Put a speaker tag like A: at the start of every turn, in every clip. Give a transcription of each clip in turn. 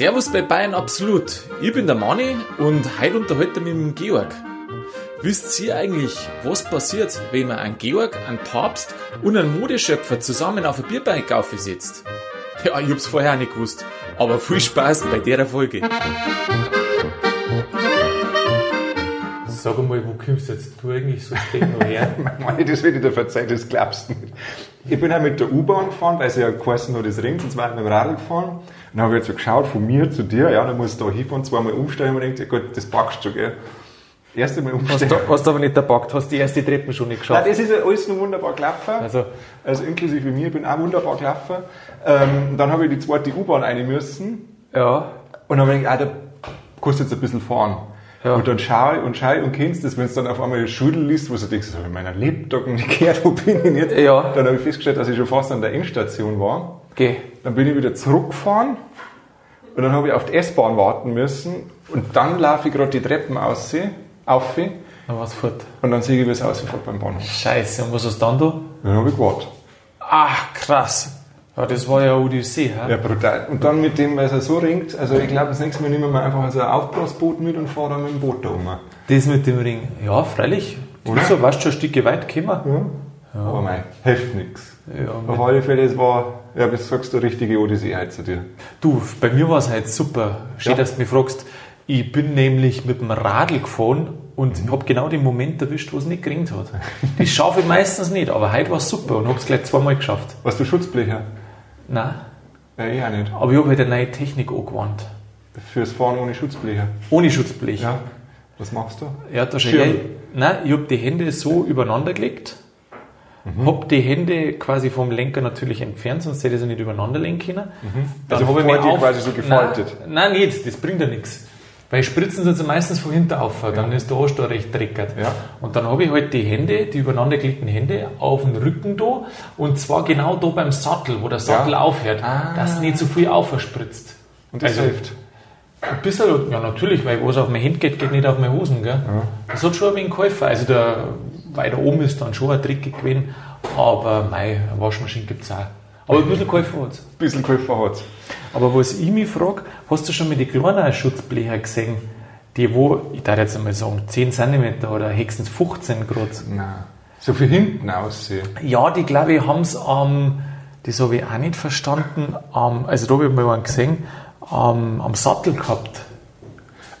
A: Servus bei Bayern Absolut. Ich bin der Manni und heute unterhalte ich mich mit dem Georg. Wisst ihr eigentlich, was passiert, wenn man einen Georg, einen Papst und einen Modeschöpfer zusammen auf ein Bierbike aufsetzt? Ja, ich hab's vorher auch nicht gewusst. Aber viel Spaß bei der Folge.
B: Sag einmal, wo kommst jetzt du eigentlich so spät noch her?
C: Mann, das will ich dir verzeihen, das glaubst du nicht. Ich bin auch mit der U-Bahn gefahren, weil sie ja geheißen hat, das ringt, und zwar mit dem Radl gefahren. Dann habe ich jetzt so geschaut, von mir zu dir, ja, dann musst du da hinfahren, zweimal umsteigen und denkt, ja gut, das packst du, gell. Erste Mal
B: Hast
C: umsteigen.
B: du, hast du aber nicht erpackt, hast die erste Treppen schon nicht
C: Nein,
B: geschafft.
C: das ist ja alles nur wunderbar gelaufen.
B: Also,
C: Also inklusive mir, ich bin auch wunderbar gelaufen. Ähm, dann habe ich die zweite U-Bahn rein müssen.
B: ja,
C: Und dann habe ich gedacht, ah, da du jetzt ein bisschen fahren.
B: Ja.
C: Und dann schaue ich und schaue ich und kennst das, wenn es dann auf einmal Schudel liest, wo du denkst, das habe ich in meiner Lebtag nicht gehört, wo bin ich jetzt?
B: Ja.
C: Dann habe ich festgestellt, dass ich schon fast an der Endstation war.
B: geh.
C: Dann bin ich wieder zurückgefahren und dann habe ich auf die S-Bahn warten müssen und dann laufe ich gerade die Treppen aus, auf
B: Dann war's fort.
C: und dann sehe ich, wie es ausfährt beim Bahnhof.
B: Scheiße, und was hast du dann da?
C: Dann habe ich gewartet.
B: Ach, krass. Ja, das war ja Odyssee, hä?
C: Ja, brutal. Und dann mit dem, weil es so ringt, also ich glaube, das nächste Mal nehmen wir einfach so ein Aufblasboot mit und fahren dann mit dem Boot da um.
B: Das mit dem Ring. Ja, freilich.
C: Oder?
B: Wieso, warst du schon ein Stück weit gekommen?
C: Ja. Aber mei, hilft nichts.
B: Ja,
C: Auf alle Fälle, es war, ja, wie sagst du, richtige Odyssee heute zu dir.
B: Du, bei mir war es halt super. Schön,
C: Ja.
B: dass du mich fragst. Ich bin nämlich mit dem Radl gefahren und ich habe genau den Moment erwischt, wo es nicht geregnet hat. Das schaffe ich meistens nicht, aber heute war es super und habe es gleich zweimal geschafft.
C: Hast du Schutzblecher?
B: Nein,
C: Ja, ich auch nicht.
B: aber ich habe halt eine neue Technik angewandt.
C: Fürs Fahren ohne Schutzblecher.
B: Ohne Schutzblech.
C: Ja. Was machst du?
B: Ja, da.
C: Schirm.
B: Nein, ich habe die Hände so übereinander gelegt,
C: Mhm.
B: habe die Hände quasi vom Lenker natürlich entfernt, sonst hätte ich sie nicht übereinander lenken können. Dann
C: Also
B: habe ich
C: dir
B: auf,
C: quasi so gefaltet.
B: Nein, nein, nicht, das bringt ja nichts. Weil spritzen sind sie meistens von hinten auf, dann ist der Arsch da recht dreckert.
C: Ja.
B: Und dann habe ich halt die Hände, die übereinander gelegten Hände, auf den Rücken da und zwar genau da beim Sattel, wo der Sattel
C: Ja.
B: aufhört,
C: Ah.
B: dass nicht so viel aufspritzt.
C: Und das
B: Also-
C: hilft.
B: Ein bisschen, ja natürlich, weil was auf mein Hemd geht, geht nicht auf meine Hosen. Gell? Das hat schon ein wenig geholfen. Also der, weiter oben ist dann schon ein Trick gewesen, aber meine Waschmaschine gibt es auch. Aber ein bisschen geholfen hat
C: Ein bisschen geholfen hat's.
B: Aber was ich mich frage, hast du schon mal die kleinen Schutzblecher gesehen? Die, wo, ich darf jetzt einmal sagen, 10 cm oder höchstens 15 Grad.
C: Nein. So viel hinten aussehen.
B: Ja, die glaube ich haben es am, das habe ich auch nicht verstanden, am, also da habe ich mal einen gesehen, am, am Sattel gehabt.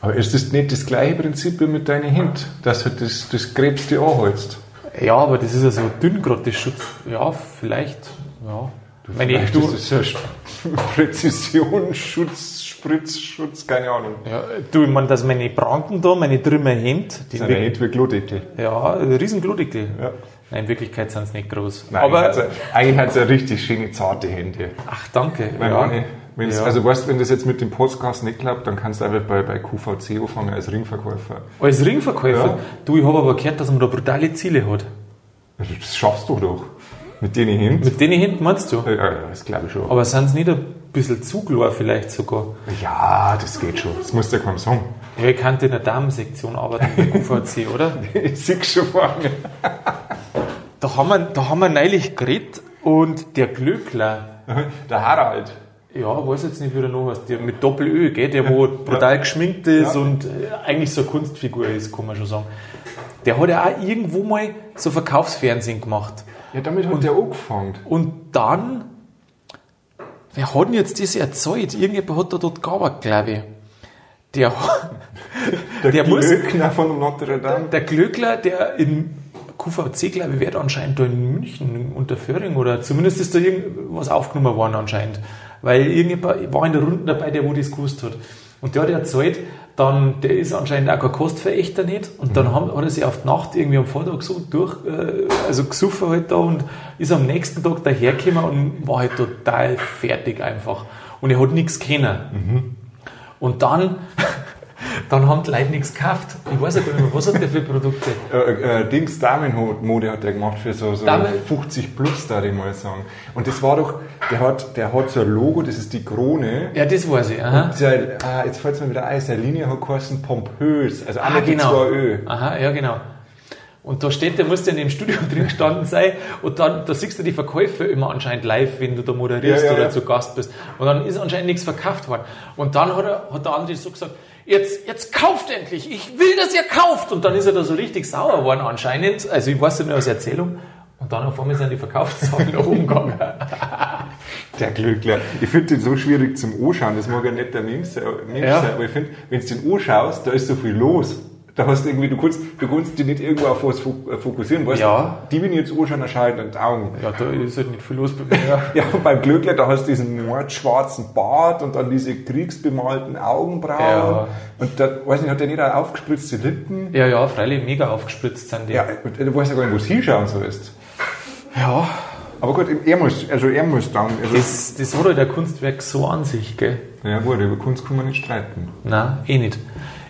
C: Aber ist das nicht das gleiche Prinzip wie mit deinen Händen? Dass du das, das Krebs dir anholst?
B: Ja, aber das ist ja so dünn gerade, das Schutz. Ja, vielleicht. Ja. Meine,
C: Vielleicht
B: du,
C: ist das ja Präzision, Schutz, Spritzschutz, keine Ahnung.
B: ja, du, ich meine, dass meine Pranken da, meine drüber Hände, die
C: sind ja nicht wie Glodeckel.
B: ja, ein riesen Gludickel.
C: Ja.
B: Nein, in Wirklichkeit sind sie nicht groß.
C: Nein,
B: aber,
C: also, eigentlich hat sie ja richtig schöne, zarte Hände.
B: ach, danke. Ja.
C: meine, wenn's,
B: Ja.
C: Also weißt, wenn das jetzt mit dem Podcast nicht klappt, dann kannst du einfach bei, bei QVC anfangen als Ringverkäufer.
B: Als Ringverkäufer,
C: Ja.
B: du, ich habe aber gehört, dass man da brutale Ziele hat.
C: Also Das schaffst du doch. Mit denen Händen.
B: Mit denen hinten meinst du?
C: Ja, ja, das glaube ich schon.
B: Aber sind sie nicht ein bisschen zu klar vielleicht sogar?
C: Ja, das geht schon. Das muss ja kaum sagen.
B: Ja, ich kannte in der Damensektion arbeiten bei QVC, oder?
C: Ich sehe schon vor mir.
B: Da haben wir, da haben wir neulich geredet und der Glöckler,
C: Der Harald.
B: Ja, weiß jetzt nicht, wie der noch heißt. Der mit Doppel-Ö, gell? Der, wo brutal geschminkt ist
C: Ja.
B: und äh, eigentlich so eine Kunstfigur ist, kann man schon sagen. Der hat ja auch irgendwo mal so Verkaufsfernsehen gemacht.
C: Ja, damit hat der angefangen.
B: Und dann, wer hat denn jetzt das erzählt? Irgendjemand hat da dort gearbeitet, glaube ich. Der,
C: Der,
B: Der muss-
C: Glöckner von Notre Dame.
B: der Glöckler, der in QVC, glaube ich, wird anscheinend da in München unter Föhring oder zumindest ist da irgendwas aufgenommen worden anscheinend. Weil irgendjemand war in der Runde dabei, der wo das gewusst hat. Und der hat erzählt, dann, der ist anscheinend auch kein Kostverächter nicht. Und dann haben, hat er sich auf die Nacht irgendwie am Vortag so durch, äh, also gesuffen halt da und ist am nächsten Tag dahergekommen und war halt total fertig einfach. Und er hat nichts kennen. Und dann, dann haben die Leute nichts gekauft. Ich weiß ja gar nicht mehr, was hat der für Produkte?
C: Äh, äh, Dings Damenmode hat der gemacht für so, so
B: Damen-
C: 50 plus, da ich mal sagen. Und das war doch, der hat, der hat so ein Logo, das ist die Krone.
B: Ja, das weiß ich. Aha.
C: Sein, ah, jetzt fällt es mir wieder ein, seine Linie hat geheißen pompös, also
B: Ah,
C: mit die
B: genau.
C: zwei Ö.
B: Aha, ja, genau. Und da steht, der muss ja in dem Studio drin gestanden sein. Und dann, da siehst du die Verkäufe immer anscheinend live, wenn du da moderierst
C: Ja, ja,
B: oder
C: ja.
B: zu Gast bist. Und dann ist anscheinend nichts verkauft worden. Und dann hat, er, hat der andere so gesagt, jetzt, jetzt kauft endlich, ich will, dass ihr kauft. Und dann ist er da so richtig sauer geworden anscheinend. Also ich weiß nicht mehr aus Erzählung. Und dann auf einmal sind die Verkaufszahlen nach oben gegangen.
C: Der Glückler. Ich finde den so schwierig zum Anschauen. Das mag ja nicht der Mensch sein aber ich finde, wenn du den anschaust, da ist so viel los. Da hast du irgendwie, du kannst, du kannst dich nicht irgendwo auf was äh, fokussieren. Weißt
B: Ja.
C: du, die, wenn ich jetzt anschauen, erscheinen in den Augen.
B: Ja, da ist halt nicht viel los bei mir. Ja.
C: Ja, und beim Glöckler, da hast du diesen schwarzen Bart und dann diese kriegsbemalten Augenbrauen.
B: Ja.
C: Und da, weiß nicht, hat der nicht auch aufgespritzte Lippen?
B: ja, ja, freilich mega aufgespritzt sind die.
C: Ja, und du weißt ja gar nicht, wo es hinschauen sollst.
B: ja
C: Aber gut, er muss, also er muss dann, also,
B: das, das hat halt der Kunstwerk so an sich, gell?
C: ja gut, über Kunst kann man nicht streiten.
B: Nein, eh nicht.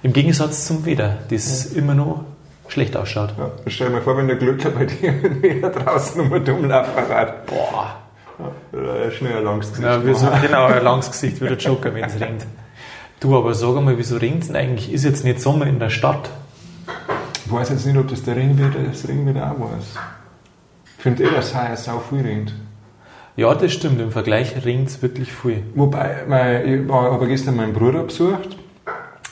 B: Im Gegensatz zum Wetter, das immer noch schlecht ausschaut.
C: Ja, stell dir mal vor, wenn der Glöckler bei dir wieder draußen nochmal dumm laufen hat.
B: Boah.
C: Ja, schnell ein langes Gesicht
B: Ja, wie so,
C: machen.
B: genau, ein langes Gesicht wie der Joker, wenn es regnet. Du, aber sag einmal, wieso regnet es denn eigentlich? Ist jetzt nicht Sommer in der Stadt?
C: Ich weiß jetzt nicht, ob das der Ringwirt, das Ringwirt auch weiß. Ich finde eh, dass heuer sau viel regnet.
B: Ja, das stimmt. Im Vergleich regnet es wirklich viel.
C: Wobei, mein, ich war, habe gestern meinen Bruder besucht.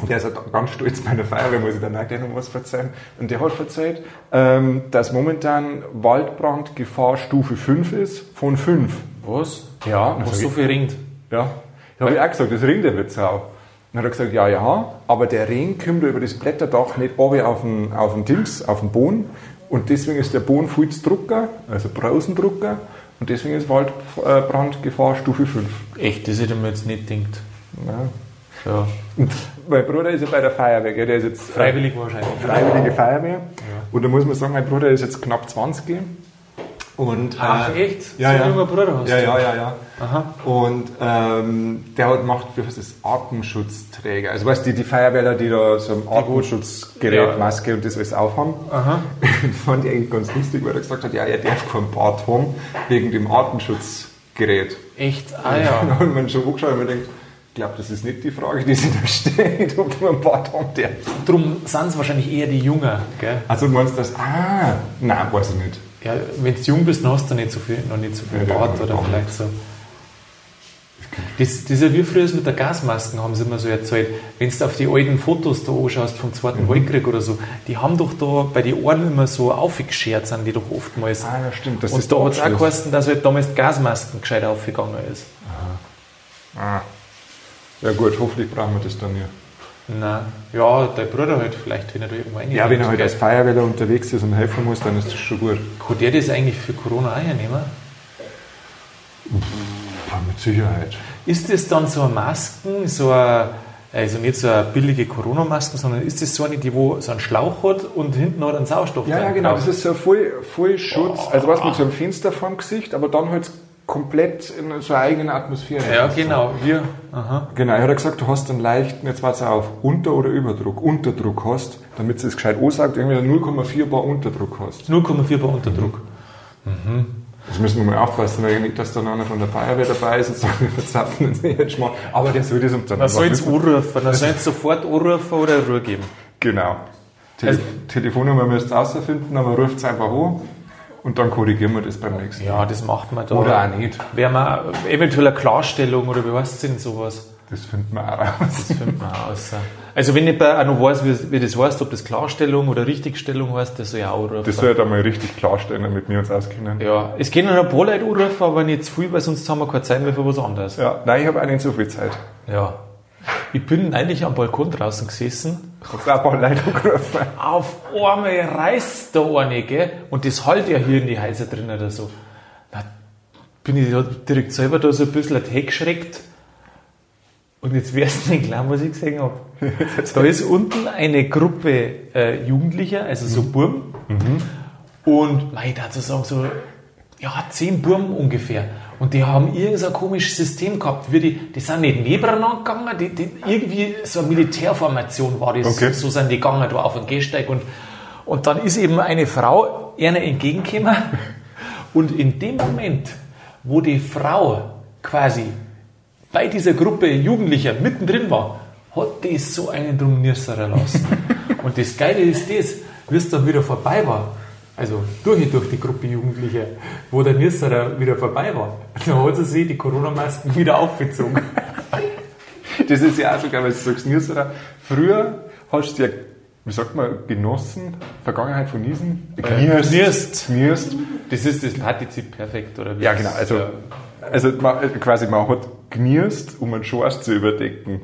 C: Der ist halt ganz stolz bei der Feuerwehr, muss ich dann auch gleich noch was erzählen. Und der hat erzählt, ähm, dass momentan Waldbrandgefahr Stufe 5 ist, von 5.
B: Was?
C: Ja,
B: Was so viel regnet?
C: Ja. Da habe ich auch gesagt, das Ring der wird sau. Dann hat er gesagt, ja, ja, aber der Regen kommt über das Blätterdach nicht oben auf den, auf den Dings, auf den Boden. Und deswegen ist der Boden viel zu drucker, also Brausendrucker. Und deswegen ist Waldbrandgefahr Stufe 5.
B: Echt, das hätte man jetzt nicht gedacht.
C: Ja.
B: Ja.
C: Und mein Bruder ist ja bei der Feuerwehr, der ist jetzt äh,
B: Freiwillig wahrscheinlich.
C: Freiwillige Feuerwehr. Und da muss man sagen, mein Bruder ist jetzt knapp 20. Und,
B: Ach,
C: äh,
B: echt?
C: Ja,
B: so
C: ja.
B: ein junger Bruder hast
C: Ja,
B: du?
C: ja, ja, ja.
B: Aha.
C: Und ähm, der hat macht, wie heißt das, Atemschutzträger. Also weißt du, die, die Feuerwehrler, die da so ein Atemschutzgerät,
B: Ja.
C: Maske und das alles aufhaben.
B: Aha.
C: Fand ich eigentlich ganz lustig, weil er gesagt hat, ja, er darf keinen Bart haben, wegen dem Atemschutzgerät.
B: Echt? Ah ja.
C: hat man schon angeschaut und man denkt, ich glaube, das ist nicht die Frage, die sich da stellt, ob man einen Bart haben darf.
B: Drum sind es wahrscheinlich eher die Jungen, gell?
C: Also du meinst das, ah, nein, weiß ich nicht.
B: Ja, wenn du jung bist, dann hast du nicht so viel, noch nicht so viel
C: Ja,
B: Bart
C: ja,
B: oder vielleicht so. Das, das ist ja wie früher mit der Gasmasken, haben sie immer so erzählt. Wenn du auf die alten Fotos da anschaust vom Zweiten
C: Mhm.
B: Weltkrieg oder so, die haben doch da bei den Ohren immer so aufgeschert, sind die doch oftmals.
C: Ah, ja, stimmt. Das
B: Und
C: ist
B: da hat es auch geheißen, dass halt damals die Gasmasken gescheit aufgegangen ist.
C: Ah. Ja gut, hoffentlich brauchen wir das dann ja.
B: Nein. Ja, dein Bruder halt vielleicht, wenn er da irgendwo rein
C: Ja, wenn er halt als Feuerwehrler unterwegs ist und helfen muss, dann ist das schon gut.
B: Kann der das eigentlich für Corona auch hernehmen?
C: Ja, mit Sicherheit.
B: Ist das dann so eine Masken, so eine, also nicht so eine billige Corona-Masken, sondern ist das so eine, die wo so einen Schlauch hat und hinten hat einen Sauerstoff
C: Ja, ja, genau. Das ist so voll, voll Schutz. Also was mit so einem Fenster vorm Gesicht, aber dann halt komplett in so einer eigenen Atmosphäre.
B: Ja, genau. Wir, aha.
C: Genau, er hat gesagt, du hast einen leichten, jetzt warte auf, Unter- oder Überdruck. Unterdruck hast, damit es gescheit ansagt, irgendwie einen 0,4 Bar Unterdruck hast.
B: 0,4 Bar Unterdruck.
C: Das müssen wir mal aufpassen, weil nicht, dass dann einer von der Feuerwehr dabei ist und sagt, wir verzapfen uns jetzt mal. Aber der soll das um dann
B: soll es anrufen, man soll es sofort anrufen oder Ruhe geben.
C: Genau. Tele
B: Also-
C: Telefonnummer müsst ihr rausfinden, aber ruft es einfach an und dann korrigieren wir das beim nächsten Mal.
B: Ja, das macht man da.
C: Oder auch nicht.
B: Wäre man eventuell eine Klarstellung oder wie heißt es denn sowas?
C: Das finden wir auch raus.
B: Das findet man auch raus. Also wenn jemand auch noch weiß, wie, wie das heißt, ob das Klarstellung oder Richtigstellung heißt, das soll ja auch anrufen.
C: Das soll er dann mal richtig klarstellen, damit wir uns auskennen.
B: ja, es gehen noch ein paar Leute anrufen, aber nicht zu viel, weil sonst haben wir keine Zeit mehr für was anderes.
C: Ja, nein, ich habe auch nicht so viel Zeit.
B: Ja. Ich bin eigentlich am Balkon draußen gesessen.
C: Hast auch Leute angerufen?
B: Auf einmal reißt da eine, gell? Und das halt ja hier in die Häuser drin oder so. Da bin ich direkt selber da so ein bisschen weggeschreckt. Und jetzt du nicht glauben, was ich gesehen habe. Da ist unten eine Gruppe äh, Jugendlicher, also so Burm. Und, mei, dazu sagen so, ja, zehn Burm ungefähr. Und die haben irgend so ein komisches System gehabt. Wie die, die sind nicht nebeneinander gegangen, die, die, irgendwie so eine Militärformation war das.
C: Okay.
B: So sind die gegangen da auf den Gehsteig. Und, und dann ist eben eine Frau einer entgegengekommen. Und in dem Moment, wo die Frau quasi bei dieser Gruppe Jugendlicher mittendrin war, hat die so einen drum nirserer lassen. Und das Geile ist das, wie es dann wieder vorbei war, also durch, durch die Gruppe Jugendliche, wo der Nüsserer wieder vorbei war, dann hat sie sich die Corona-Masken wieder aufgezogen.
C: Das ist ja auch so geil, weil du sagst, Nüsserer. Früher hast du ja, wie sagt man, genossen, Vergangenheit von Niesen.
B: Gnierst.
C: Gnierst. Gnierst.
B: Das ist das Partizip perfekt, oder wie?
C: Ja, genau. Also, also man, quasi, man hat gnierst, um einen Schorsch zu überdecken.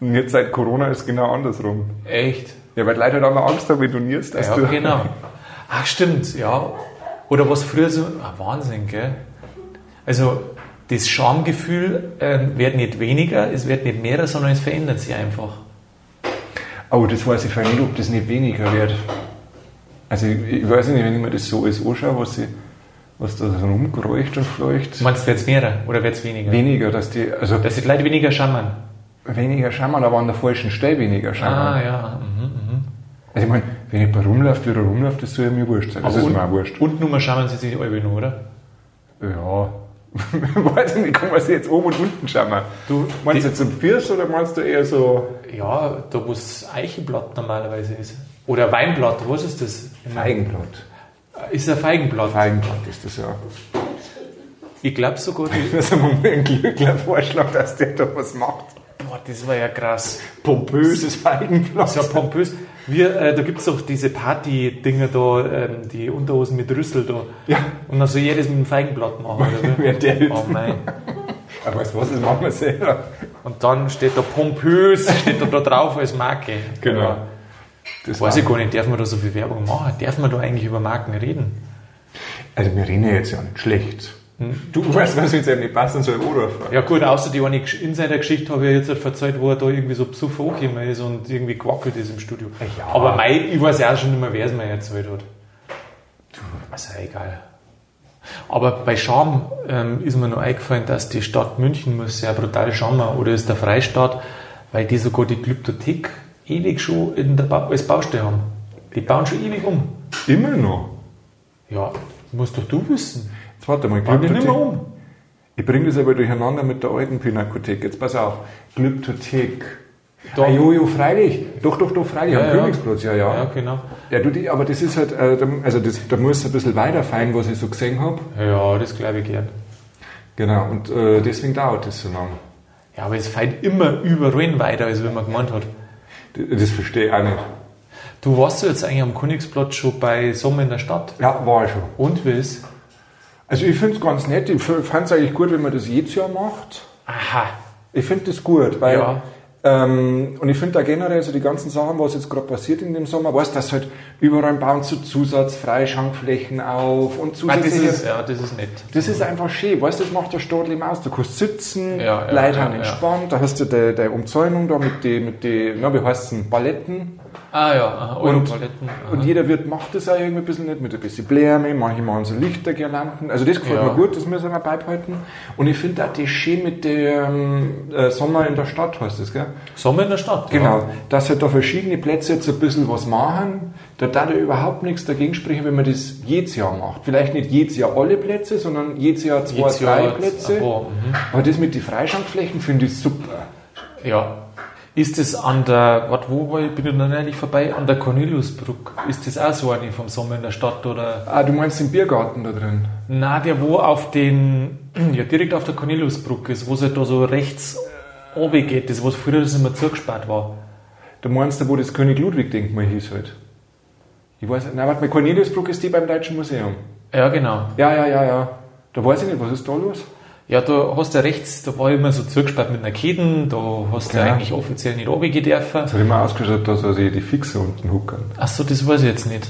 C: Und jetzt seit Corona ist es genau andersrum.
B: Echt?
C: Ja, weil die Leute halt auch Angst haben, wenn du nierst,
B: Ja,
C: du...
B: genau. Ach, stimmt, ja. Oder was früher so, ah, Wahnsinn, gell? Also, das Schamgefühl ähm, wird nicht weniger, es wird nicht mehr, sondern es verändert sich einfach.
C: Oh, das weiß ich vorhin nicht, ob das nicht weniger wird. Also ich, ich weiß nicht, wenn ich mir das so alles anschaue, was, ich, was da so rumgeräuscht und fleucht.
B: Meinst du, wird es mehr oder wird es weniger?
C: Weniger, dass die, also
B: Dass die Leute weniger schammern.
C: weniger Schammern, aber an der falschen Stelle weniger Schammern.
B: Ah, ja. Mhm, mhm.
C: Also ich meine, wenn jemand rumläuft, wie er rumläuft, das soll ja mir wurscht sein. Das
B: Aber
C: ist
B: und-
C: mir auch wurscht.
B: Und nur mal schammern sie sich alle noch, oder?
C: Ja. weiß ich nicht, kann man sich jetzt oben und unten schauen.
B: Du,
C: Meinst du jetzt am Pfirs oder meinst du eher so
B: Ja, da wo das Eichenblatt normalerweise ist. Oder Weinblatt, was ist das?
C: Feigenblatt?
B: Ist ein Feigenblatt.
C: Feigenblatt ist das ja.
B: Ich glaube sogar,
C: Das ist mal einen Glückler Vorschlag, dass der da was macht.
B: boah, das war ja krass.
C: Pompöses Feigenblatt.
B: Das ist ja pompös. Wir, äh, da gibt es doch diese Party-Dinger da, ähm, die Unterhosen mit Rüssel da.
C: Ja.
B: Und dann soll jedes mit einem Feigenblatt machen, oder?
C: Der
B: oh nein.
C: Aber weißt du was, das machen wir selber.
B: Und dann steht da pompös, steht da, da drauf als Marke.
C: Genau.
B: Ja.
C: Das
B: Weiß ich gar nicht, darf man da so viel Werbung machen? Darf man da eigentlich über Marken reden?
C: Also wir reden ja jetzt ja nicht schlecht. Du weißt, was jetzt nicht passt, dann soll anrufen.
B: Ja gut, außer die eine Gesch- Insider-Geschichte habe ich jetzt halt verzeiht, wo er da irgendwie so besoffen angekommen ist und irgendwie gewackelt ist im Studio.
C: Ja.
B: Aber mei, ich weiß ja auch schon nicht mehr, wer es mir erzählt hat. Also egal. Aber bei Scham ähm, ist mir noch eingefallen, dass die Stadt München muss sehr brutal schauen oder ist der Freistaat, weil die sogar die Glyptothek ewig schon in der ba als Baustelle haben. Die bauen schon ewig um.
C: Immer noch.
B: Ja, musst doch du wissen.
C: Warte mal,
B: nicht mehr
C: Glyptothek.
B: um.
C: Ich bringe das aber durcheinander mit der alten Pinakothek. Jetzt pass auf. Glyptothek.
B: Da-
C: Ah, Jojo, freilich. Doch, doch, doch, freilich.
B: Ja,
C: am
B: ja.
C: Königsplatz, ja, ja.
B: Ja, genau.
C: Ja, du, aber das ist halt, äh, also das, da muss ein bisschen weiterfallen, was ich so gesehen habe.
B: Ja, das glaube ich gern.
C: Genau, und äh, deswegen dauert das so lang.
B: Ja, aber es fällt immer überall weiter, als wenn man gemeint hat.
C: Das, das verstehe ich auch nicht.
B: Du warst du jetzt eigentlich am Königsplatz schon bei Sommer in der Stadt?
C: Ja, war ich schon.
B: Und wie ist?
C: Also ich finde es ganz nett. Ich fand es eigentlich gut, wenn man das jedes Jahr macht.
B: Aha.
C: Ich finde das gut, weil
B: Ja.
C: ähm, und ich finde da generell so die ganzen Sachen, was jetzt gerade passiert in dem Sommer, weißt, dass halt überall bauen so Zusatzfreischankflächen auf und
B: Ah, das
C: zusätzliche.
B: ist, ja, das ist nett.
C: Das ist einfach schön, weißt du, das macht der Stadt eben aus. Du kannst sitzen,
B: Ja, ja,
C: Leute haben entspannt, da hast du die, die Umzäunung da mit den, mit die, na, wie heißt es, Balletten.
B: Ah ja, aha,
C: Und-. Und jeder Wirt macht das auch irgendwie ein bisschen nicht, mit ein bisschen Blärme, manche machen so Lichtergirlanden. Also das gefällt
B: Ja.
C: mir gut, das müssen wir beibehalten. Und ich finde auch das schön mit dem äh, Sommer in der Stadt, heißt das, gell?
B: Sommer in der Stadt.
C: Genau, dass halt da verschiedene Plätze jetzt ein bisschen was machen, da darf ja überhaupt nichts dagegen sprechen, wenn man das jedes Jahr macht. Vielleicht nicht jedes Jahr alle Plätze, sondern jedes Jahr zwei,
B: Jedes
C: drei
B: Jahr
C: Plätze.
B: paar, mhm.
C: Aber das mit den Freischankflächen finde ich super.
B: Ja. Ist das an der, warte, wo war ich, bin ich noch nicht vorbei, an der Corneliusbrück? Ist das auch so eine vom Sommer in der Stadt oder?
C: Ah, du meinst den Biergarten da drin?
B: Na, der wo auf den, ja direkt auf der Corneliusbrücke ist, wo es halt da so rechts oben geht, das wo früher das immer zugesperrt war.
C: Du meinst da, wo das König Ludwig-Denkmal hieß halt? Ich weiß nicht, nein, warte mal, Corneliusbrück ist die beim Deutschen Museum.
B: Ja, genau.
C: Ja, ja, ja, ja. Da weiß ich nicht, was ist da los?
B: Ja, da hast du rechts, da war immer so zugesperrt mit einer Kette, da hast du
C: Genau.
B: eigentlich offiziell nicht runtergehen dürfen.
C: Das hat immer ausgeschaut, dass also die Fixe unten huckern.
B: Achso, das weiß ich jetzt nicht.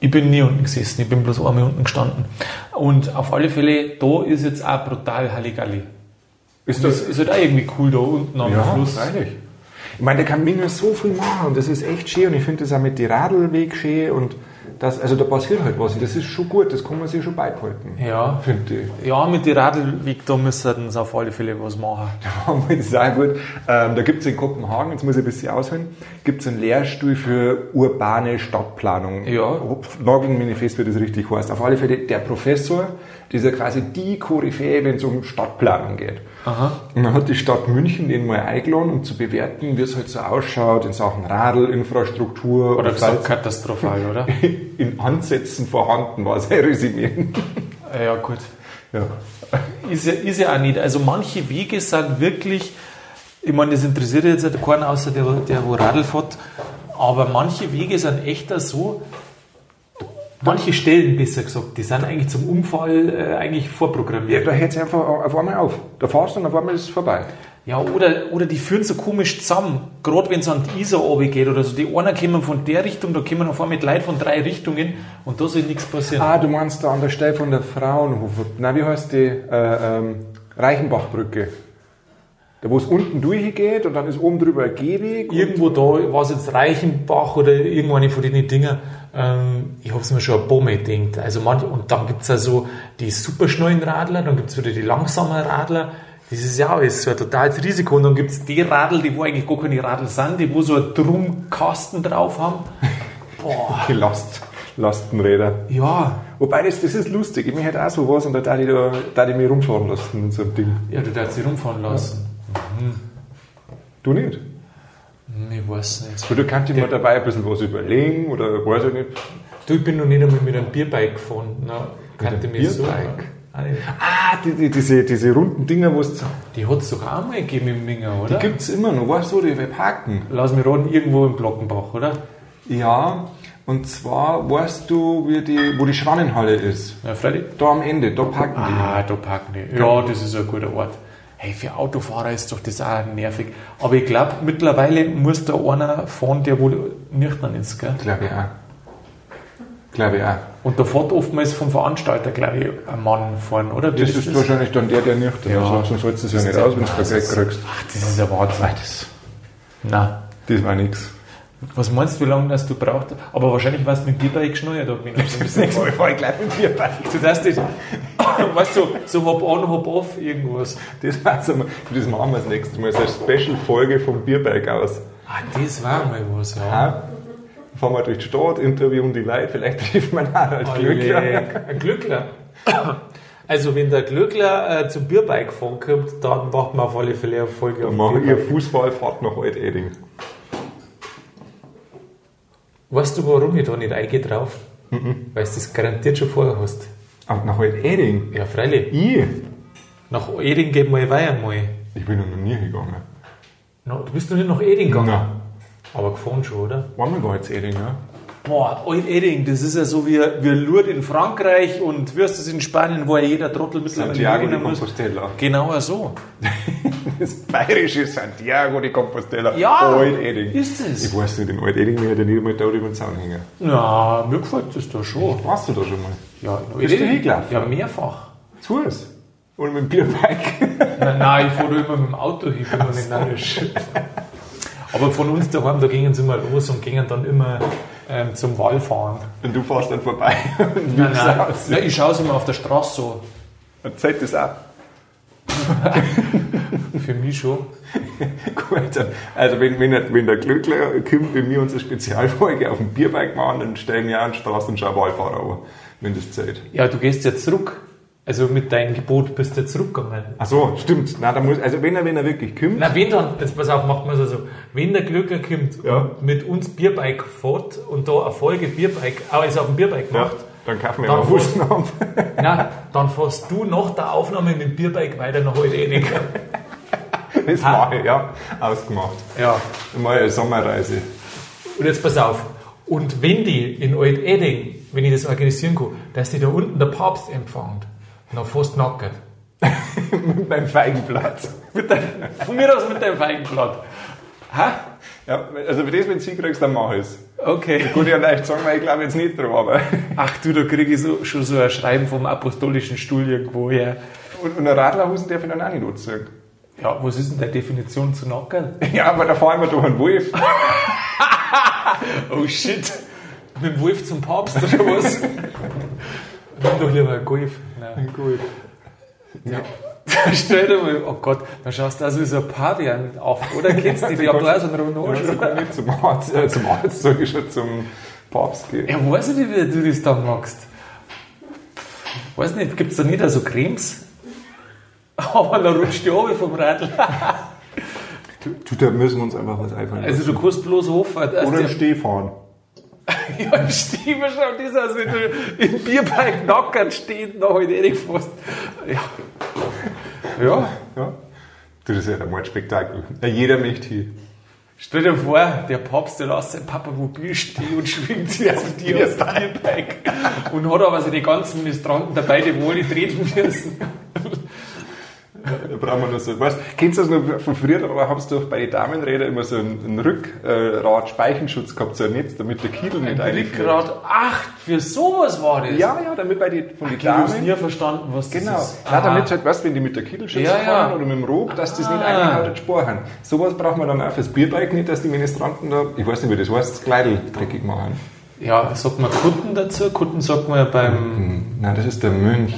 B: Ich bin nie unten gesessen, ich bin bloß einmal unten gestanden. Und auf alle Fälle, da ist jetzt auch brutal Halligalli.
C: Ist
B: Das ist halt auch irgendwie cool da unten am
C: ja,
B: Fluss.
C: freilich. Ich meine, der kann Minus so viel machen und das ist echt schön und ich finde das auch mit den Radlweg schön und das, also da passiert halt was und das ist schon gut, das kann man sich schon beibehalten.
B: Ja.
C: Finde ich.
B: Ja, mit den Radlweg, da müssen sie auf alle Fälle was machen.
C: das ist auch gut. Ähm, da gibt es in Kopenhagen, jetzt muss ich ein bisschen ausholen, gibt es einen Lehrstuhl für urbane Stadtplanung.
B: Ja.
C: Nageln mich nicht fest, wie das richtig heißt. Auf alle Fälle, der Professor Das ist ja quasi die Koryphäe, wenn es um Stadtplanung geht.
B: Aha.
C: Und dann hat die Stadt München den mal eingeladen, um zu bewerten, wie es halt so ausschaut in Sachen Radlinfrastruktur.
B: Oder
C: und
B: gesagt, katastrophal, oder?
C: in Ansätzen vorhanden war sein Resümee.
B: ja, gut.
C: Ja.
B: Ist ja, ist ja auch nicht. Also manche Wege sind wirklich, ich meine, das interessiert jetzt keinen außer der, der wo Radl fährt, aber manche Wege sind echt auch so, manche Stellen besser gesagt, die sind eigentlich zum Unfall äh, eigentlich
C: ja,
B: vorprogrammiert.
C: da hört es einfach auf einmal auf. Da fährst du und auf einmal ist es vorbei.
B: Ja, oder, oder die führen so komisch zusammen, gerade wenn es an die Isar geht oder so. Die einen kommen von der Richtung, da kommen auf einmal mit Leuten von drei Richtungen und da soll nichts passieren.
C: Ah, du meinst da an der Stelle von der Fraunhofer. Na, wie heißt die? Äh, ähm, Reichenbachbrücke. Da wo es unten durchgeht und dann ist oben drüber ein Gehweg.
B: Irgendwo da war es jetzt Reichenbach oder irgendeine von den Dingen. Ähm, ich habe es mir schon ein paar Mal gedacht. Also manche, und dann gibt es also die superschnellen Radler, dann gibt es wieder die langsamen Radler. Das ist ja alles so ein totales Risiko. Und dann gibt es die Radl, die wo eigentlich gar keine Radl sind, die wo so einen Drumkasten drauf haben. Boah,
C: Die Last, Lastenräder.
B: ja.
C: Wobei, das, das ist lustig. Ich hätte auch sowas und da darf ich, da, darf ich mich rumfahren lassen in so einem Ding.
B: Ja, du darfst sie rumfahren lassen.
C: Du nicht?
B: Hm, Ich weiß nicht.
C: Oder kannst du mir dabei ein bisschen was überlegen oder weiß ich nicht.
B: Du, ich bin noch nicht einmal mit einem Bierbike gefahren. Na, kannte
C: einem
B: mich so.
C: Bierbike?
B: Ah, nee.
C: Ah, die, die, diese, diese runden Dinger, wo es.
B: Die hat es doch auch mal gegeben im Minger, oder?
C: Die gibt es immer noch, weißt du, die wir parken.
B: Lass mich raten, irgendwo im Glockenbach, oder?
C: Ja, und zwar weißt du, die, wo die Schwannenhalle ist.
B: Ja, Freddy?
C: Da am Ende, da parken die.
B: Ah, da parken die. Ja, das ist ein guter Ort. Hey, für Autofahrer ist doch das auch nervig. Aber ich glaube, mittlerweile muss da einer fahren, der wohl nüchtern ist, gell?
C: Glaube ich auch. Glaube ich auch.
B: Und da fährt oftmals vom Veranstalter, glaube ich, ein Mann fahren, oder? Wie
C: Das ist wahrscheinlich dann der, der nüchtern
B: Ja.
C: ist. Sonst sollst du es ja nicht aus, wenn du kein Geld kriegst.
B: Ach, das ist ein Wahnsinn.
C: Das,
B: Nein.
C: das war nix.
B: Was meinst du, wie lange das du brauchst? Aber wahrscheinlich warst du mit oder? Wenn du so ein bisschen
C: Ich gleich mit dir bei.
B: Du darfst nicht, weißt du, so hop on, hop off, irgendwas.
C: Das, war's einmal. das machen wir das nächste Mal. So eine Special-Folge vom Bierbike aus.
B: Ah, das war mal was, ja.
C: Ja. Fahren wir durch die Stadt, interviewen die Leute, vielleicht trifft man auch halt Glückler.
B: Ein Glückler. Also, wenn der Glückler äh, zum Bierbike fahren kommt, dann macht man auf alle Fälle eine Folge
C: Dann machen ihr Fußballfahrt nach Alt-Eding.
B: Weißt du, warum ich da nicht eingetrauf?
C: Mhm.
B: Weil du das garantiert schon vorher hast.
C: Ach, nach Alt-Eding?
B: Ja, freilich.
C: Ich?
B: Nach Eding geht mal weiter mal.
C: Ich bin noch nie gegangen.
B: No, du bist noch nicht nach Eding gegangen.
C: Nein.
B: Aber gefahren schon, oder?
C: Waren wir gar jetzt Eding, ja?
B: Boah, Alt-Eding, das ist ja so wie, wie Lourdes in Frankreich und Würstes in Spanien, wo ja jeder Trottel mittlerweile
C: Santiago de
B: muss.
C: Compostela.
B: Genau so.
C: Das bayerische Santiago de Compostela.
B: Ja,
C: Alt-Eding.
B: ist es.
C: Ich weiß nicht, in Alt-Eding werde ich nicht einmal da über den Zaun hängen.
B: Ja, mir gefällt das da schon.
C: Warst du da schon mal?
B: Ja,
C: Bist du?
B: Ja, mehrfach.
C: Zu Fuß? Oder mit dem Bierbike?
B: Nein, nein, ich fahre immer mit dem Auto hin, bin noch nicht narrisch. Aber von uns daheim, da gingen sie immer los und gingen dann immer ähm, zum Wallfahren.
C: Und du fährst dann vorbei und
B: Nein, nein,
C: aus.
B: nein, ich schaue es immer auf der Straße so.
C: Und zählt das ab.
B: Für mich schon.
C: Gut, also wenn, wenn, der, wenn der Glückler kommt, wenn wir unsere Spezialfolge auf dem Bierbike machen, dann stellen wir auch einen Straßenschau-Wallfahrer an, wenn das zählt.
B: Ja, du gehst jetzt zurück. Also mit deinem Gebot bist du zurückgegangen.
C: Ach so, stimmt. Na, da muss, also wenn er, wenn er wirklich kommt,
B: Na, wenn dann, jetzt pass auf, macht man es also, wenn der Glücker kommt
C: Ja.
B: und mit uns Bierbike fährt und da eine Folge Bierbike, also auf dem Bierbike
C: ja,
B: macht,
C: dann kaufen wir
B: Dann
C: mal Fußnamen.
B: na, dann fährst du nach der Aufnahme mit dem Bierbike weiter nach Alt-Eding.
C: Das mache ich, ja. Ausgemacht.
B: Ja.
C: Mal eine Sommerreise.
B: Und jetzt pass auf. Und wenn die in Alt-Eding, wenn ich das organisieren kann, dass die da unten der Papst empfangt, dann fast nackert.
C: Mit meinem Feigenblatt.
B: Mit dein, von mir aus mit deinem Feigenblatt. Ha?
C: Ja, also für das, wenn du sie kriegst, dann mach ich es.
B: Okay.
C: Gut, ja leicht sagen, weil ich glaube jetzt nicht dran, aber.
B: Ach du, da kriege ich so, schon so ein Schreiben vom apostolischen Stuhl irgendwo her.
C: Und, und eine Radlerhosen darf ich dann auch nicht anziehen.
B: Ja, was ist denn der Definition zu nackern?
C: Ja, aber da fahren wir durch einen Wolf.
B: Oh shit. Mit dem Wolf zum Papst oder was? Nimm doch lieber einen Golf. Nein.
C: Gut.
B: Stell dir mal, oh Gott, dann schaust du wie so ein Pavian auf, oder? Kennst du die? Die haben da auch so einen
C: Ja, sogar nicht zum Arzt, äh, zum Arzt, sag ich schon, zum Papst gehen.
B: Ja, weiß ich nicht, wie du das dann machst. Weiß nicht, gibt es da nicht so Cremes? Aber dann rutscht die runter vom Radl.
C: Du, da müssen wir uns einfach was einfallen
B: Also du kannst bloß dass
C: Oder
B: der-
C: im Stehfahren.
B: Ja, im Stiefel schaut das aus, wenn du im Bierpark nackert steht, noch halt reingefasst. Ja. ja.
C: Ja. Du, das ist ja ein Mordspektakel. Ja, jeder möchte hier.
B: Stell dir vor, der Papst, der lässt sein Papamobil stehen und schwingt sich auf die aus dem Bierbike. Und hat aber seine ganzen Ministranten dabei, die wohl nicht treten müssen.
C: Da brauchen wir noch so. Weißt, kennst du das noch von früher? Da hast du bei den Damenrädern immer so einen, einen Rückgrat-Speichenschutz gehabt, so ein Netz, damit der Kiel nicht einfällt.
B: Rückgrat, ach, für sowas war das.
C: Ja, ja, damit bei den, von den
B: Ich habe
C: Damen.
B: nie verstanden, was
C: Genau.
B: das ist.
C: Ja, damit halt, weißt wenn die mit der Kittelschütze
B: Ja, ja.
C: fahren oder mit dem Rob, dass das nicht
B: Ah.
C: eingehauen Spur haben. Sowas braucht man dann auch fürs Bierbike nicht, dass die Ministranten da, ich weiß nicht, wie das heißt, das Kleidel dreckig machen.
B: Ja, sagt man Kutten dazu? Kutten sagt man ja beim.
C: Hm, Nein, das ist der Mönch.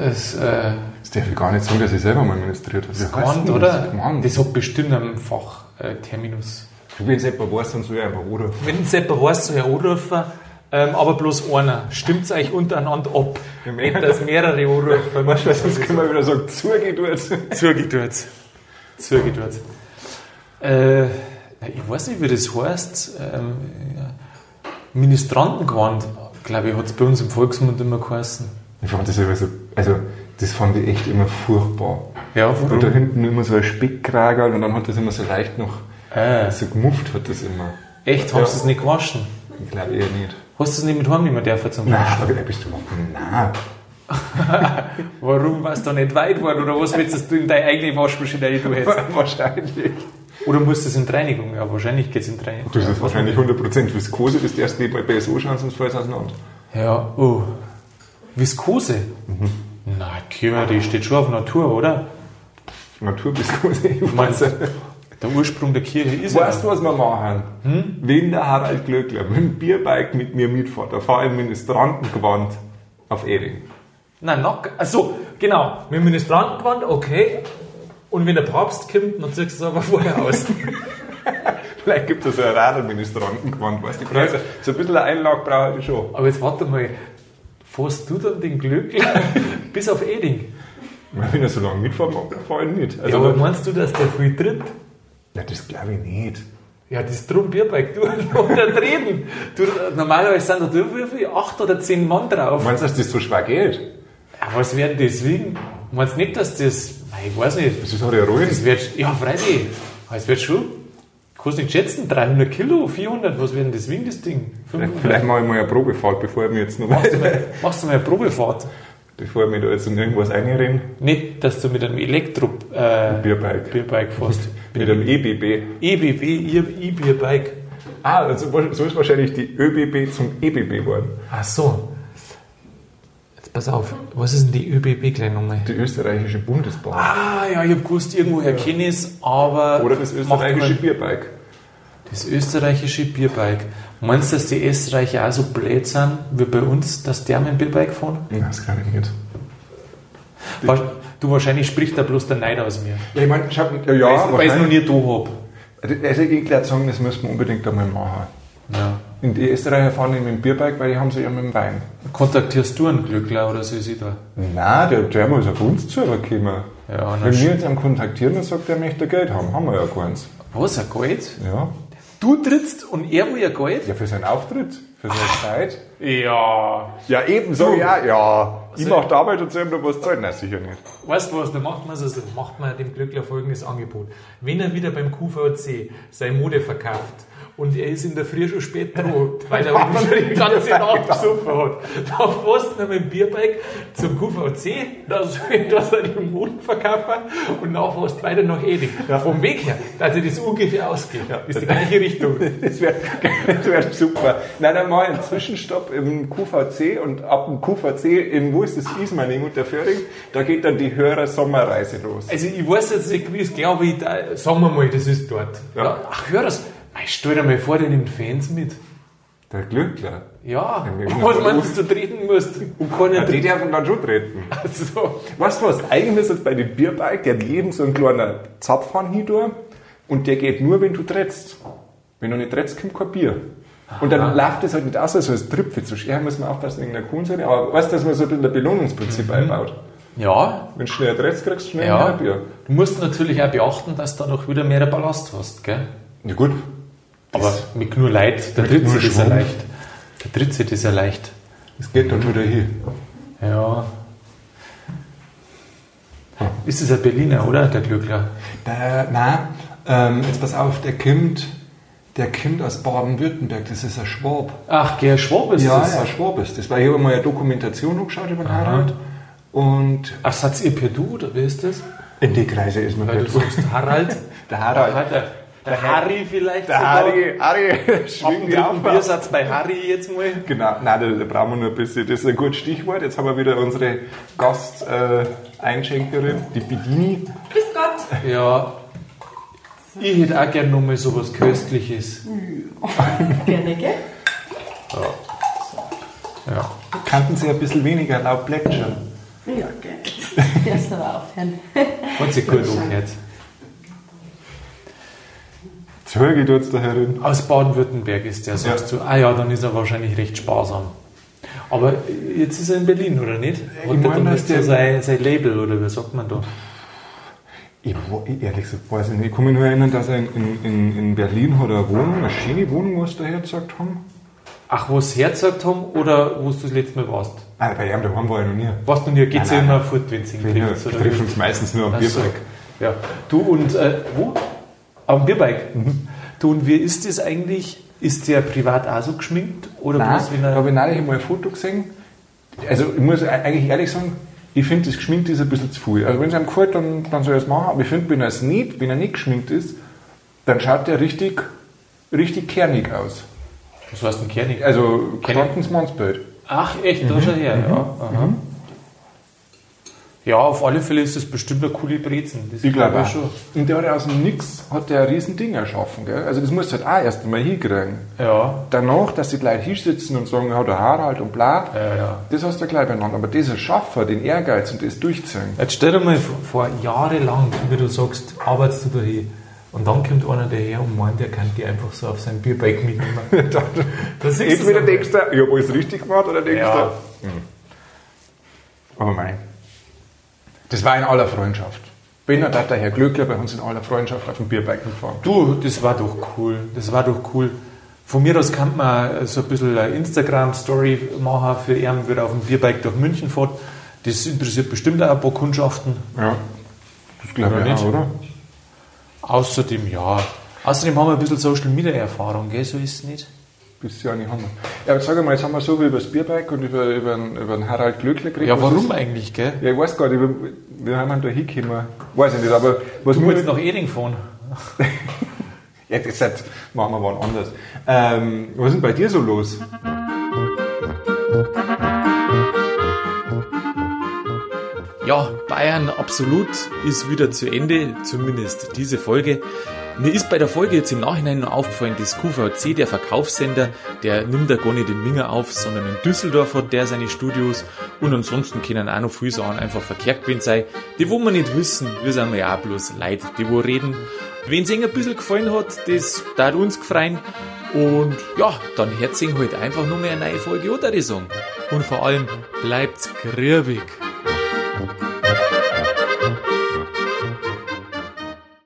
B: Es, äh,
C: darf ich gar nicht sagen, dass ich selber mal ministriert habe. Denn
B: oder?
C: Das, Quant.
B: Das hat bestimmt einen Fachterminus.
C: Wenn es jemand weiß, dann soll er einfach oder.
B: Wenn es jemand heißt, soll er anrufen, ähm, aber bloß einer. Stimmt euch untereinander ab. Nicht, dass mehrere anrufen.
C: Weißt du, sonst können wir wieder sagen, zugeht jetzt.
B: Zugedurzt. Zugedurzt. Äh, ich weiß nicht, wie das heißt. Ähm, ja. Ministrantengewand, glaube ich, hat es bei uns im Volksmund immer geheißen.
C: Ich fand das immer so, also, das fand ich echt immer furchtbar.
B: Ja,
C: Und da hinten immer so ein Speckkragerl und dann hat das immer so leicht noch,
B: Äh,
C: so gemufft hat das immer.
B: echt, hast du es nicht gewaschen?
C: Ich glaube eher nicht.
B: Hast du es nicht mit heimnehmen dürfen zum
C: Nein, aber da bist du überhaupt Nein.
B: Warum warst du da nicht weit geworden? Oder was willst du in deine eigene Waschmaschine rein tun jetzt?
C: Wahrscheinlich.
B: Oder musst du es in die Reinigung? Ja, wahrscheinlich geht es in die Reinigung.
C: Das ist wahrscheinlich 100% Viskose, das darfst du nicht mal BSO schauen, sonst fällt es auseinander.
B: Ja, oh. Viskose?
C: Mhm.
B: Na, Kima, die steht schon auf Natur, oder?
C: Naturviskose, ich
B: Meinst du, der Ursprung der Kirche ist
C: Weißt du, was wir machen? Wenn der Harald Glöckler mit dem Bierbike mit mir mitfährt, da fahre ich im Ministrantengewand auf Eding.
B: Nein, nack. Achso, genau. Mit dem Ministrantengewand, okay. Und wenn der Papst kommt, dann ziehst du es aber vorher aus.
C: Vielleicht gibt es so ein Radl-Ministrantengewand, weißt du? Ja. So ein bisschen eine Einlage brauche ich schon.
B: aber jetzt warte mal. Fährst du dann den Glöckler bis auf Eding?
C: Wenn er so lange mitfahren mag, fahre ich nicht.
B: Ja,
C: Also,
B: aber meinst du, dass der viel tritt?
C: ja, das glaube ich nicht.
B: Ja, das ist drum Bierbike, du Treten. Du, normalerweise sind da wie viel? Acht oder zehn Mann drauf.
C: Meinst du, dass das so schwer geht?
B: Ja, was werden deswegen? Meinst du nicht, dass das. Nein, ich weiß nicht.
C: Das ist halt ja ruhig.
B: Das wird. Ja, freilich. Es wird schon. Kannst nicht schätzen, 300 Kilo, 400, was werden das wegen das Ding?
C: Vielleicht,
B: 500?
C: vielleicht mache ich mal eine Probefahrt, bevor ich mir jetzt noch
B: Machst du mal, machst du mal eine Probefahrt?
C: bevor ich mir da jetzt in irgendwas reinrenne.
B: Nicht, dass du mit einem Elektro-Bierbike äh,
C: Bierbike.
B: Bierbike fährst.
C: Mit einem EBB.
B: EBB, E-Bierbike.
C: Ah, also so ist wahrscheinlich die ÖBB zum EBB geworden.
B: Ach so. Pass auf, was ist denn die ÖBB gleich nochmal?
C: Die österreichische Bundesbahn.
B: Ah, ja, ich hab gewusst, irgendwoher kenne ich es, aber.
C: Oder das österreichische Bierbike.
B: Das österreichische Bierbike. Meinst du, dass die Österreicher auch so blöd sind wie bei uns, dass die mit dem Bierbike fahren?
C: Nein, das glaube ich nicht.
B: Wa- Du, wahrscheinlich spricht da bloß der Neid aus mir.
C: Ja, ich meine, schau, ja,
B: weil ich
C: ja
B: es noch nie da hab.
C: Also ich glaube sagen, das müssen wir unbedingt einmal machen.
B: Ja.
C: Und die Österreicher fahren nicht mit dem Bierbike, weil die haben sie ja mit dem Wein.
B: Kontaktierst du einen Glückler oder so ist da?
C: Nein, der, der muss auf uns zukommen.
B: Ja,
C: Wenn wir jetzt einen kontaktieren, dann sagt er, er möchte Geld haben. Haben wir ja keins.
B: was, ein Geld?
C: Ja.
B: Du trittst und er will ja Geld?
C: Ja, für seinen Auftritt, für seine Zeit.
B: Ja.
C: Ja, eben, so, ja, ja. Ich mache die Arbeit und soll ihm noch was zahlen? Nein, sicher nicht.
B: Weißt du was, da macht man so, so macht man dem Glückler folgendes Angebot. Wenn er wieder beim QVC seine Mode verkauft und er ist in der Früh schon spät dran, weil er die ganze Nacht gesoffen hat, dann fährst du mit dem Bierbike zum QVC, dass, dass er die Moden verkaufen und dann fährst du weiter nach Eding. Vom Weg her, dass sich das ungefähr ausgeht. ist die gleiche Richtung.
C: Das wäre das wär super. Nein, dann ich einen Zwischenstopp im QVC und ab dem QVC in, wo ist das, Ismaning und der Föhring, da geht dann die Hörer-Sommerreise los.
B: Also ich weiß jetzt nicht, wie es glaube ich, da, sagen wir mal, das ist dort.
C: Ja.
B: Ja. Ach, hör Mei, Stell dir mal vor, der nimmt Fans mit.
C: Der Glückler.
B: Ja, was meinst du, du treten musst? Und keiner
C: Ja, die dürfen dann schon treten.
B: Also,
C: Weißt du was? Eigentlich ist es bei dem Bierbike, der hat jedem so ein kleiner Zapfhahn hin und der geht nur, wenn du trittst. Wenn du nicht trittst, kommt kein Bier. Und dann läuft das halt nicht aus, so als zu scheren, muss man aufpassen wegen der Kohlensäure. Aber weißt du, dass man so ein Belohnungsprinzip einbaut?
B: Ja,
C: Wenn du schnell Adresse kriegst, schnell
B: ja.
C: ein Bier.
B: Du musst natürlich auch beachten, dass du da noch wieder mehr Ballast hast, gell?
C: Ja gut.
B: Aber mit nur Leid, der Tritt ist ja leicht. Der Tritt ist ja leicht.
C: Das geht dann wieder hin.
B: Ja. Ist es ein Berliner, oder? Der Glückler.
C: Der, nein, ähm, jetzt pass auf, der kommt, der kommt aus Baden-Württemberg, das ist ein Schwab.
B: Ach, Gerhard Schwab ist
C: ja,
B: das.
C: ja, Schwab ist das. Weil ich habe mal eine Dokumentation angeschaut über den Harald. Und
B: Ach, seid ihr per Du, oder wie ist das?
C: in die Kreise ist man
B: Weil du sagst Harald.
C: Der Harald.
B: Der, der Harry vielleicht
C: Der
B: sogar.
C: Harry, Harry,
B: Ab
C: schwing
B: dem
C: die
B: dritten
C: auf.
B: Biersatz bei Harry jetzt mal.
C: Genau, nein, da, da brauchen wir nur ein bisschen. Das ist ein gutes Stichwort. Jetzt haben wir wieder unsere Gast-Einschenkerin, die Bedini.
D: Grüß Gott.
B: Ja. Ich hätte auch gerne nochmal so was Köstliches.
D: Gerne, gell?
B: Ja.
C: Kannten Sie ein bisschen weniger laut plätschern?
D: Ja, gell. Erst aber aufhören.
B: Hat sich gut angehört.
C: Da herin.
B: Aus Baden-Württemberg ist der, sagst du. Ah ja, dann ist er wahrscheinlich recht sparsam. Aber jetzt ist er in Berlin, oder nicht? Hat
C: Ich meine,
B: so
C: der-
B: sein, sein Label, oder wie sagt man da?
C: Ich, ehrlich gesagt weiß ich nicht. Ich kann mich nur erinnern, dass er in, in, in, in Berlin hat eine Wohnung, eine schöne Wohnung, was daher gesagt haben.
B: Ach, wo sie hergesagt haben, oder wo du das letzte Mal warst?
C: Ah, bei ihm daheim war ich noch nie.
B: Warst du nie? Geht's ja
C: Nein,
B: immer
C: nein.
B: fort, wenn sie ihn
C: Wir
B: trifft, oder?
C: treffen uns meistens nur am
B: Ach so.
C: Bierberg.
B: Ja. Du und, äh, wo? Am Bierbike. Du, und wie ist das eigentlich? Ist der privat auch so geschminkt? Oder
C: Nein,
B: bloß, wenn
C: da habe ich neulich mal ein Foto gesehen. Also ich muss eigentlich ehrlich sagen, ich finde das geschminkt ist ein bisschen zu viel. Also wenn es einem gefällt, dann, dann soll er es machen. Aber ich finde, wenn er es nicht, wenn er nicht geschminkt ist, dann schaut er richtig, richtig kernig aus.
B: was heißt denn Kernig?
C: Also
B: Kernig? Ach, echt, da schau her, ja. Aha. Ja, auf alle Fälle ist das bestimmt eine coole Brezen. Das
C: Ich glaube auch.
B: schon.
C: Und der hat ja aus dem Nix hat der ein riesen Ding erschaffen. Gell? Also das musst du halt auch erst einmal hinkriegen.
B: Ja,
C: Danach, dass die gleich hinsitzen und sagen, ja, der Harald und bla,
B: ja, ja.
C: das hast du gleich beieinander. Aber dieser Schaffer, den Ehrgeiz und das Durchziehen,
B: Jetzt stell dir mal vor, jahrelang, wie du sagst, arbeitest du da hin. Und dann kommt einer daher und meint, der kann die einfach so auf sein Bierbike mitnehmen.
C: da,
B: Da siehst du's
C: entweder denkst du, ich habe alles richtig gemacht, oder denkst
B: Ja.
C: du, hm. aber mein, das war in aller Freundschaft. Bin und der Herr Glöckler bei uns in aller Freundschaft auf dem Bierbike gefahren.
B: Du, das war doch cool. Das war doch cool. Von mir aus kann man so ein bisschen eine Instagram-Story machen für ihn, wie er auf dem Bierbike durch München fährt. Das interessiert bestimmt auch ein paar Kundschaften.
C: Ja, das glaube ich auch,
B: nicht?
C: oder?
B: Außerdem, ja. Außerdem haben wir ein bisschen Social Media Erfahrung, gell? So ist es nicht.
C: Bis ja nicht haben wir. Ja, aber sag mal, jetzt haben wir so viel über das Bierbike und über, über, den, über den Harald Glöckler geredet.
B: Ja, warum eigentlich, gell?
C: Ja, ich weiß gar nicht, wie haben wir da hingekommen? Weiß ich nicht, aber was
B: Du willst nach Eding fahren.
C: Ja, das halt, machen wir wann anders. Ähm, was ist denn bei dir so los?
A: Ja, Bayern absolut ist wieder zu Ende, zumindest diese Folge. Mir ist bei der Folge jetzt im Nachhinein noch aufgefallen, das QVC, der Verkaufssender, der nimmt da gar nicht in Minger auf, sondern in Düsseldorf hat der seine Studios und ansonsten können auch noch viele Sachen einfach verkehrt gewesen sein. Die, wo wir nicht wissen, wir sind ja auch bloß Leute, die wo reden. Wenn es Ihnen ein bisschen gefallen hat, das hat uns gefreien. Und ja, dann hört sich halt einfach nur mehr eine neue Folge, oder die sagen. Und vor allem, bleibt's grübig.